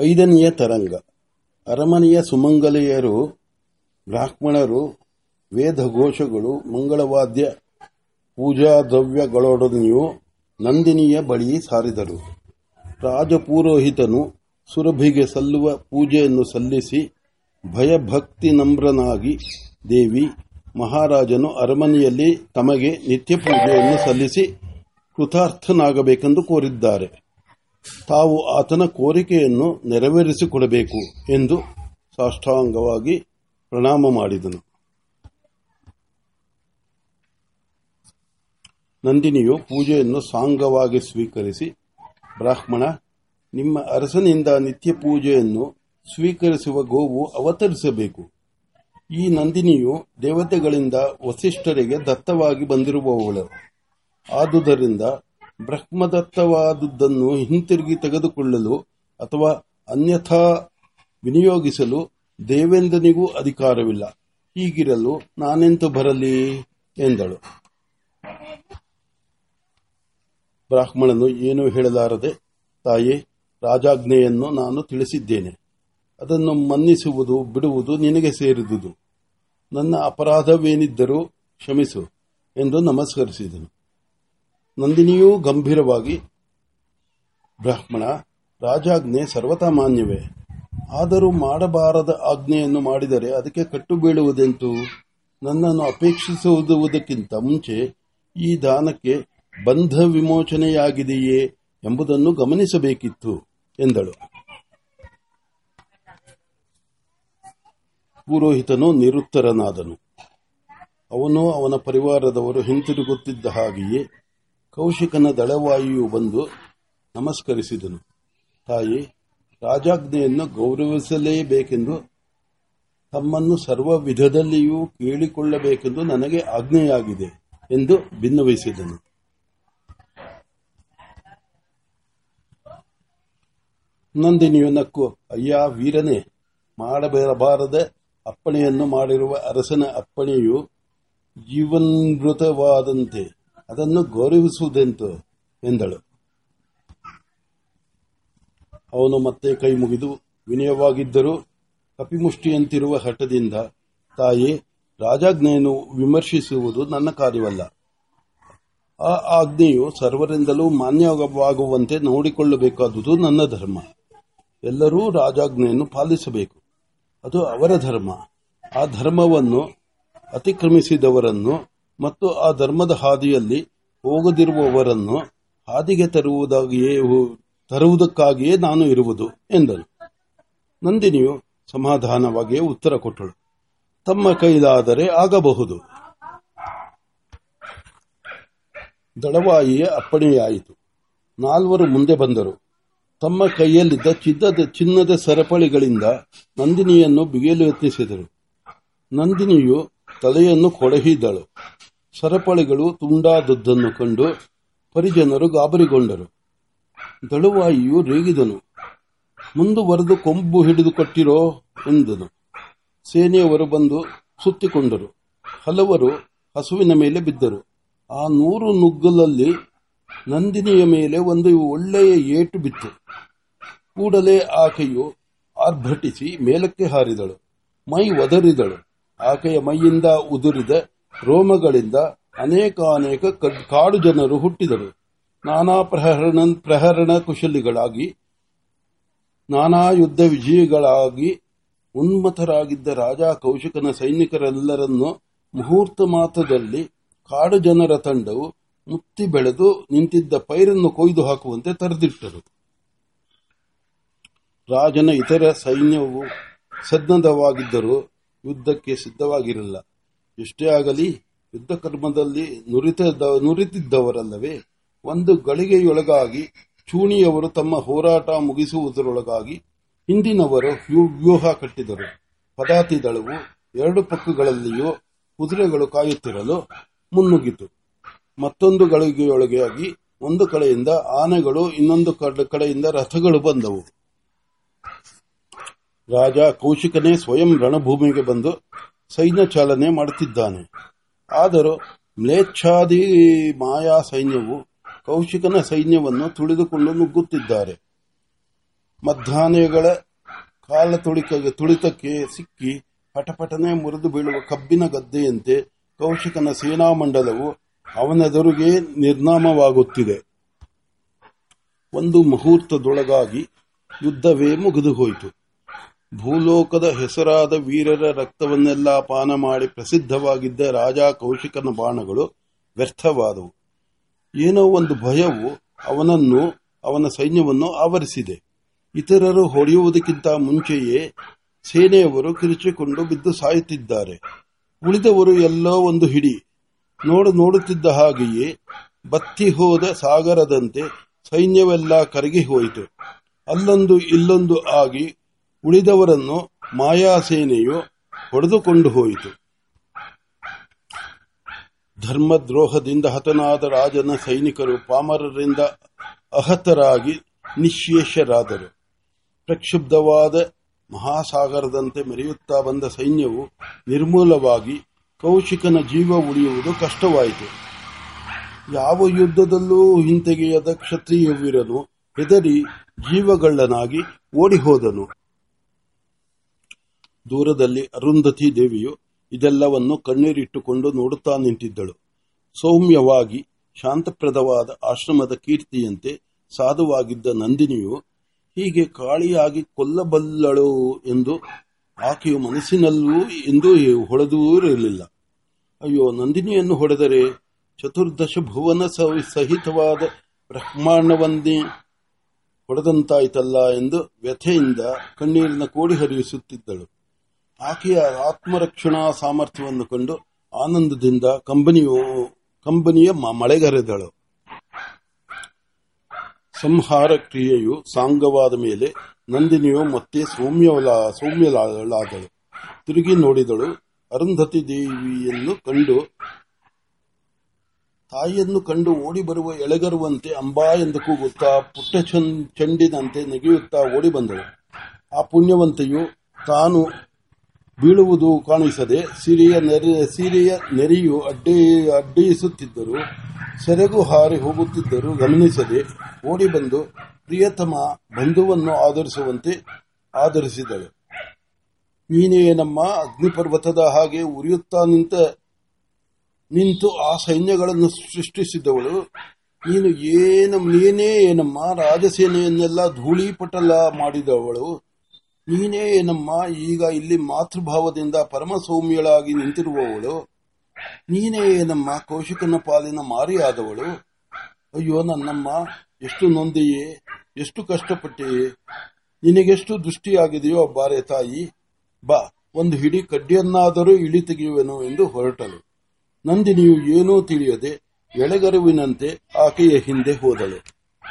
ಐದನೆಯ ತರಂಗ. ಅರಮನೆಯ ಸುಮಂಗಲೆಯರು, ಬ್ರಾಹ್ಮಣರು, ವೇದಘೋಷಗಳು, ಮಂಗಳವಾದ್ಯ ಪೂಜಾ ದ್ರವ್ಯಗಳೊಡನೆಯೂ ನಂದಿನಿಯ ಬಳಿ ಸಾರಿದರು. ರಾಜಪುರೋಹಿತನು ಸುರಭಿಗೆ ಸಲ್ಲುವ ಪೂಜೆಯನ್ನು ಸಲ್ಲಿಸಿ ಭಯಭಕ್ತಿ ನಮ್ರನಾಗಿ ದೇವಿ ಮಹಾರಾಜನು ಅರಮನೆಯಲ್ಲಿ ತಮಗೆ ನಿತ್ಯ ಪೂಜೆಯನ್ನು ಸಲ್ಲಿಸಿ ಕೃತಾರ್ಥನಾಗಬೇಕೆಂದು ಕೋರಿದ್ದಾರೆ. ತಾವು ಆತನ ಕೋರಿಕೆಯನ್ನು ನೆರವೇರಿಸಿಕೊಡಬೇಕು ಎಂದು ಸಾಷ್ಟಾಂಗವಾಗಿ ಪ್ರಣಾಮ ಮಾಡಿದನು. ನಂದಿನಿಯು ಪೂಜೆಯನ್ನು ಸಾಂಗವಾಗಿ ಸ್ವೀಕರಿಸಿ, ಬ್ರಾಹ್ಮಣ, ನಿಮ್ಮ ಅರಸನಿಂದ ನಿತ್ಯ ಪೂಜೆಯನ್ನು ಸ್ವೀಕರಿಸುವ ಗೋವು ಅವತರಿಸಬೇಕು. ಈ ನಂದಿನಿಯು ದೇವತೆಗಳಿಂದ ವಸಿಷ್ಠರಿಗೆ ದತ್ತವಾಗಿ ಬಂದಿರುವವಳು. ಆದುದರಿಂದ ಬ್ರಹ್ಮದತ್ತವಾದುದನ್ನು ಹಿಂತಿರುಗಿ ತೆಗೆದುಕೊಳ್ಳಲು ಅಥವಾ ಅನ್ಯಥಾ ವಿನಿಯೋಗಿಸಲು ದೇವೇಂದ್ರನಿಗೂ ಅಧಿಕಾರವಿಲ್ಲ. ಹೀಗಿರಲು ನಾನೆಂತು ಬರಲಿ? ಎಂದಳು. ಬ್ರಾಹ್ಮಣನು ಏನೂ ಹೇಳಲಾರದೆ, ತಾಯಿ, ರಾಜಾಜ್ಞೆಯನ್ನು ನಾನು ತಿಳಿಸಿದ್ದೇನೆ. ಅದನ್ನು ಮನ್ನಿಸುವುದು, ಬಿಡುವುದು ನಿನಗೆ ಸೇರಿದುದು. ನನ್ನ ಅಪರಾಧವೇನಿದ್ದರೂ ಕ್ಷಮಿಸು ಎಂದು ನಮಸ್ಕರಿಸಿದನು. ನಂದಿನಿಯೂ ಗಂಭೀರವಾಗಿ, ಬ್ರಾಹ್ಮಣ, ರಾಜಾಜ್ಞೆ ಸರ್ವತಾ ಮಾನ್ಯವೇ. ಆದರೂ ಮಾಡಬಾರದ ಆಜ್ಞೆಯನ್ನು ಮಾಡಿದರೆ ಅದಕ್ಕೆ ಕಟ್ಟು ಬೀಳುವುದೆಂತು ನನ್ನನ್ನು ಅಪೇಕ್ಷಿಸುವುದಕ್ಕಿಂತ ಮುಂಚೆ ಈ ದಾನಕ್ಕೆ ಬಂಧ ವಿಮೋಚನೆಯಾಗಿದೆಯೇ ಎಂಬುದನ್ನು ಗಮನಿಸಬೇಕಿತ್ತು, ಎಂದಳು. ಪುರೋಹಿತನು ನಿರುತ್ತರನಾದನು. ಅವನು ಅವನ ಪರಿವಾರದವರು ಹಿಂತಿರುಗುತ್ತಿದ್ದ ಹಾಗೆಯೇ ಕೌಶಿಕನ ದಳವಾಯಿಯು ಬಂದು ನಮಸ್ಕರಿಸಿದನು. ತಾಯಿ, ರಾಜಾಜ್ಞೆಯನ್ನು ಗೌರವಿಸಲೇಬೇಕೆಂದು, ತಮ್ಮನ್ನು ಸರ್ವ ವಿಧದಲ್ಲಿಯೂ ಕೇಳಿಕೊಳ್ಳಬೇಕೆಂದು ನನಗೆ ಆಜ್ಞೆಯಾಗಿದೆ ಎಂದು ಭಿನ್ನವಹಿಸಿದನು ನಂದಿನಿಯು ನಕ್ಕು, ಅಯ್ಯ, ವೀರನೇ, ಮಾಡಬಾರದ ಅಪ್ಪಣೆಯನ್ನು ಮಾಡಿರುವ ಅರಸನ ಅಪ್ಪಣೆಯು ಜೀವನ್ಮೃತವಾದಂತೆ ಅದನ್ನು ಗೌರವಿಸುವುದೆಂತು? ಎಂದಳು. ಅವನು ಮತ್ತೆ ಕೈ ಮುಗಿದು ವಿನಯವಾಗಿದ್ದರೂ ಕಪಿಮುಷ್ಟಿಯಂತಿರುವ ಹಠದಿಂದ, ತಾಯಿ, ರಾಜಾಜ್ಞೆಯನ್ನು ವಿಮರ್ಶಿಸುವುದು ನನ್ನ ಕಾರ್ಯವಲ್ಲ. ಆ ಆಜ್ಞೆಯು ಸರ್ವರಿಂದಲೂ ಮಾನ್ಯವಾಗುವಂತೆ ನೋಡಿಕೊಳ್ಳಬೇಕಾದುದು ನನ್ನ ಧರ್ಮ. ಎಲ್ಲರೂ ರಾಜಾಜ್ಞೆಯನ್ನು ಪಾಲಿಸಬೇಕು. ಅದು ಅವರ ಧರ್ಮ. ಆ ಧರ್ಮವನ್ನು ಅತಿಕ್ರಮಿಸಿದವರನ್ನು ಮತ್ತು ಆ ಧರ್ಮದ ಹಾದಿಯಲ್ಲಿ ಹೋಗದಿರುವವರನ್ನು ಹಾದಿಗೆ ತರುವುದಾಗಿಯೇ ತರುವುದಕ್ಕಾಗಿಯೇ ನಾನು ಇರುವುದು ಎಂದನು. ನಂದಿನಿಯು ಸಮಾಧಾನವಾಗಿಯೇ ಉತ್ತರ ಕೊಟ್ಟಳು. ತಮ್ಮ ಕೈಲಾದರೆ ಆಗಬಹುದು. ದಳವಾಯಿಯ ಅಪ್ಪಣೆಯಾಯಿತು. ನಾಲ್ವರು ಮುಂದೆ ಬಂದರು. ತಮ್ಮ ಕೈಯಲ್ಲಿದ್ದ ಚಿನ್ನದ ಚಿನ್ನದ ಸರಪಳಿಗಳಿಂದ ನಂದಿನಿಯನ್ನು ಬಿಗಿಯಲು ಯತ್ನಿಸಿದರು. ನಂದಿನಿಯು ತಲೆಯನ್ನು ಕೊಡಹಿದಳು ಸರಪಳಿಗಳು ತುಂಡಾದದ್ದನ್ನು ಕಂಡು ಪರಿಜನರು ಗಾಬರಿಗೊಂಡರು. ದಳುವಾಯಿಯು ರೇಗಿದನು. ಮುಂದುವರೆದು ಕೊಂಬು ಹಿಡಿದು ಕೊಟ್ಟಿರೋ ಎಂದನು. ಸೇನೆಯವರು ಬಂದು ಸುತ್ತಿಕೊಂಡರು. ಹಲವರು ಹಸುವಿನ ಮೇಲೆ ಬಿದ್ದರು. ಆ ನೂರು ನುಗ್ಗಲಲ್ಲಿ ನಂದಿನಿಯ ಮೇಲೆ ಒಂದು ಒಳ್ಳೆಯ ಏಟು ಬಿತ್ತು. ಕೂಡಲೇ ಆಕೆಯು ಆರ್ಭಟಿಸಿ ಮೇಲಕ್ಕೆ ಹಾರಿದಳು. ಮೈ ಒದರಿದಳು. ಆಕೆಯ ಮೈಯಿಂದ ಉದುರಿದ ರೋಮಗಳಿಂದ ಅನೇಕಾನೇಕ ಕಾಡು ಜನರು ಹುಟ್ಟಿದರು. ನಾನಾ ಪ್ರಹರಣ ಪ್ರಹರಣ ಕುಶಲಿಗಳಾಗಿ, ನಾನಾ ಯುದ್ಧ ವಿಜಯಗಳಾಗಿ ಉನ್ಮತರಾಗಿದ್ದ ರಾಜ ಕೌಶಿಕನ ಸೈನಿಕರೆಲ್ಲರನ್ನು ಮುಹೂರ್ತ ಮಾತ್ರದಲ್ಲಿ ಕಾಡು ಜನರ ತಂಡವು ಮುತ್ತಿ ಬೆಳೆದು ನಿಂತಿದ್ದ ಪೈರನ್ನು ಕೊಯ್ದು ಹಾಕುವಂತೆ ತರೆದಿಟ್ಟರು. ರಾಜನ ಇತರ ಸೈನ್ಯವು ಸದ್ನದವಾಗಿದ್ದರೂ ಯುದ್ಧಕ್ಕೆ ಸಿದ್ಧವಾಗಿರಲಿಲ್ಲ. ಎಷ್ಟೇ ಆಗಲಿ ಯುದ್ಧ ಕರ್ಮದಲ್ಲಿ ನುರಿತಿದ್ದವರಲ್ಲವೇ, ಒಂದು ಗಳಿಗೆಯೊಳಗಾಗಿ ಚೂಣಿಯವರು ತಮ್ಮ ಹೋರಾಟ ಮುಗಿಸುವುದರೊಳಗಾಗಿ ಹಿಂದಿನವರು ವ್ಯೂಹ ಕಟ್ಟಿದರು. ಪದಾತಿ ದಳವು ಎರಡು ಪಕ್ಕಗಳಲ್ಲಿಯೂ ಕುದುರೆಗಳು ಕಾಯುತ್ತಿರಲು ಮುನ್ನುಗ್ಗಿತು. ಮತ್ತೊಂದು ಗಳಿಗೆಯೊಳಗಾಗಿ ಒಂದು ಕಡೆಯಿಂದ ಆನೆಗಳು, ಇನ್ನೊಂದು ಕಡೆಯಿಂದ ರಥಗಳು ಬಂದವು. ರಾಜ ಕೌಶಿಕನೇ ಸ್ವಯಂ ರಣಭೂಮಿಗೆ ಬಂದು ಸೈನ್ಯ ಚಾಲನೆ ಮಾಡುತ್ತಿದ್ದಾನೆ. ಆದರೂ ಮ್ಲೇಚ್ಛಾದಿ ಮಾಯಾ ಸೈನ್ಯವು ಕೌಶಿಕನ ಸೈನ್ಯವನ್ನು ತುಳಿದುಕೊಂಡು ನುಗ್ಗುತ್ತಿದ್ದಾರೆ. ಮಧ್ಯಾಹ್ನಗಳ ಕಾಲ ತುಳಿಕ ತುಳಿತಕ್ಕೆ ಸಿಕ್ಕಿ ಪಟಪಟನೆ ಮುರಿದು ಬೀಳುವ ಕಬ್ಬಿನ ಗದ್ದೆಯಂತೆ ಕೌಶಿಕನ ಸೇನಾ ಮಂಡಲವು ಅವನೆದುರಿಗೆ ನಿರ್ನಾಮವಾಗುತ್ತಿದೆ. ಒಂದು ಮುಹೂರ್ತದೊಳಗಾಗಿ ಯುದ್ಧವೇ ಮುಗಿದು ಹೋಯಿತು ಭೂಲೋಕದ ಹೆಸರಾದ ವೀರರ ರಕ್ತವನ್ನೆಲ್ಲ ಪಾನ ಮಾಡಿ ಪ್ರಸಿದ್ಧವಾಗಿದ್ದ ರಾಜ ಕೌಶಿಕನ ಬಾಣಗಳು ವ್ಯರ್ಥವಾದವು. ಏನೋ ಒಂದು ಭಯವು ಅವನನ್ನು, ಅವನ ಸೈನ್ಯವನ್ನು ಆವರಿಸಿದೆ. ಇತರರು ಹೊಡೆಯುವುದಕ್ಕಿಂತ ಮುಂಚೆಯೇ ಸೇನೆಯವರು ಕಿರುಚಿಕೊಂಡು ಬಿದ್ದು ಸಾಯುತ್ತಿದ್ದಾರೆ. ಉಳಿದವರು ಎಲ್ಲೋ ಒಂದು ಹಿಡಿ. ನೋಡು, ನೋಡುತ್ತಿದ್ದ ಹಾಗೆಯೇ ಬತ್ತಿ ಹೋದ ಸಾಗರದಂತೆ ಸೈನ್ಯವೆಲ್ಲ ಕರಗಿ ಹೋಯಿತು. ಅಲ್ಲೊಂದು, ಇಲ್ಲೊಂದು ಆಗಿ ಉಳಿದವರನ್ನು ಮಾಯಾಸೇನೆಯು ಹೊಡೆದುಕೊಂಡು ಹೋಯಿತು. ಧರ್ಮದ್ರೋಹದಿಂದ ಹತನಾದ ರಾಜನ ಸೈನಿಕರು ಪಾಮರರಿಂದ ಅಹತರಾಗಿ ನಿಶ್ಶೇಷರಾದರು. ಪ್ರಕ್ಷುಬ್ಧವಾದ ಮಹಾಸಾಗರದಂತೆ ಮೆರೆಯುತ್ತಾ ಬಂದ ಸೈನ್ಯವು ನಿರ್ಮೂಲವಾಗಿ ಕೌಶಿಕನ ಜೀವ ಉಳಿಯುವುದು ಕಷ್ಟವಾಯಿತು. ಯಾವ ಯುದ್ಧದಲ್ಲೂ ಹಿಂತೆಗೆಯದ ಕ್ಷತ್ರಿಯವಿರನು ಹೆದರಿ ಜೀವಗಳ್ಳನಾಗಿ ಓಡಿಹೋದನು. ದೂರದಲ್ಲಿ ಅರುಂಧತಿ ದೇವಿಯು ಇದೆಲ್ಲವನ್ನು ಕಣ್ಣೀರಿಟ್ಟುಕೊಂಡು ನೋಡುತ್ತಾ ನಿಂತಿದ್ದಳು. ಸೌಮ್ಯವಾಗಿ, ಶಾಂತಪ್ರದವಾದ ಆಶ್ರಮದ ಕೀರ್ತಿಯಂತೆ ಸಾಧುವಾಗಿದ್ದ ನಂದಿನಿಯು ಹೀಗೆ ಕಾಳಿಯಾಗಿ ಕೊಲ್ಲಬಲ್ಲಳು ಎಂದು ಆಕೆಯು ಮನಸ್ಸಿನಲ್ಲೂ ಎಂದು ಹೊಡೆದೂರಿರಲಿಲ್ಲ ಅಯ್ಯೋ, ನಂದಿನಿಯನ್ನು ಹೊಡೆದರೆ ಚತುರ್ದಶ ಭುವನ ಸಹಿತವಾದ ಬ್ರಹ್ಮಾಂಡವನ್ನೇ ಹೊಡೆದಂತಾಯ್ತಲ್ಲ ಎಂದು ವ್ಯಥೆಯಿಂದ ಕಣ್ಣೀರಿನ ಕೋಡಿ ಹರಿಸುತ್ತಿದ್ದಳು ಆಕೆಯ ಆತ್ಮರಕ್ಷಣಾ ಸಾಮರ್ಥ್ಯವನ್ನು ಕಂಡು ಆನಂದದಿಂದ ಕಂಬನಿಯು, ಕಂಬನಿಯ ಮಳೆಗರೆದಳು. ಸಂಹಾರ ಕ್ರಿಯೆಯು ಸಾಂಗವಾದ ಮೇಲೆ ನಂದಿನಿಯು ಮತ್ತೆ ಸೌಮ್ಯವಲ ಸೌಮ್ಯಲಾದಳು ತಿರುಗಿ ನೋಡಿದಳು, ಅರುಂಧತಿ ದೇವಿಯನ್ನು ಕಂಡು, ತಾಯಿಯನ್ನು ಕಂಡು ಓಡಿ ಬರುವ ಎಳೆಗರುವಂತೆ ಅಂಬಾ ಎಂದು ಕೂಗುತ್ತಾ ಪುಟ್ಟ ಚಂಡಿನಂತೆ ನೆಗೆಯುತ್ತಾ ಓಡಿ ಬಂದಳು ಆ ಪುಣ್ಯವಂತೆಯು ತಾನು ಬೀಳುವುದು ಕಾಣಿಸದೆ ಸಿರಿಯ ನೆರೆ, ಸೀರೆಯ ನೆರೆಯು ಅಡ್ಡಿ, ಅಡ್ಡಿಸುತ್ತಿದ್ದರು, ಸೆರೆಗೂ ಹಾರಿ ಹೋಗುತ್ತಿದ್ದರು ಗಮನಿಸದೆ ಓಡಿ ಬಂದು ಪ್ರಿಯತಮ ಬಂಧುವನ್ನು ಆಧರಿಸುವಂತೆ ಆಧರಿಸಿದಳು. ನೀನೇ ನಮ್ಮ ಅಗ್ನಿಪರ್ವತದ ಹಾಗೆ ಉರಿಯುತ್ತಾ ನಿಂತ, ನಿಂತು ಆ ಸೈನ್ಯಗಳನ್ನು ಸೃಷ್ಟಿಸಿದವಳು. ನೀನು ಏನು, ನೀನೇ ಏನಮ್ಮ ರಾಜಸೇನೆಯನ್ನೆಲ್ಲ ಧೂಳಿಪಟಲ ಮಾಡಿದವಳು. ನೀನೇ ಏನಮ್ಮ ಈಗ ಇಲ್ಲಿ ಮಾತೃಭಾವದಿಂದ ಪರಮ ಸೌಮ್ಯಳಾಗಿ ನಿಂತಿರುವವಳು. ನೀನೇ ಏನಮ್ಮ ಕೌಶಿಕನ ಪಾಲಿನ ಮಾರಿಯಾದವಳು. ಅಯ್ಯೋ ನನ್ನಮ್ಮ, ಎಷ್ಟು ನೊಂದೆಯೇ, ಎಷ್ಟು ಕಷ್ಟಪಟ್ಟೆಯೇ. ನಿನಗೆಷ್ಟು ದೃಷ್ಟಿಯಾಗಿದೆಯೋ ಬಾರೆ ತಾಯಿ, ಬಾ, ಒಂದು ಹಿಡಿ ಕಡ್ಡಿಯನ್ನಾದರೂ ಇಳಿ ತೆಗೆಯುವೆನು ಎಂದು ಹೊರಟಳು. ನಂದಿನಿಯು ಏನೂ ತಿಳಿಯದೆ ಎಳೆಗರುವಿನಂತೆ ಆಕೆಯ ಹಿಂದೆ ಹೋದಳು.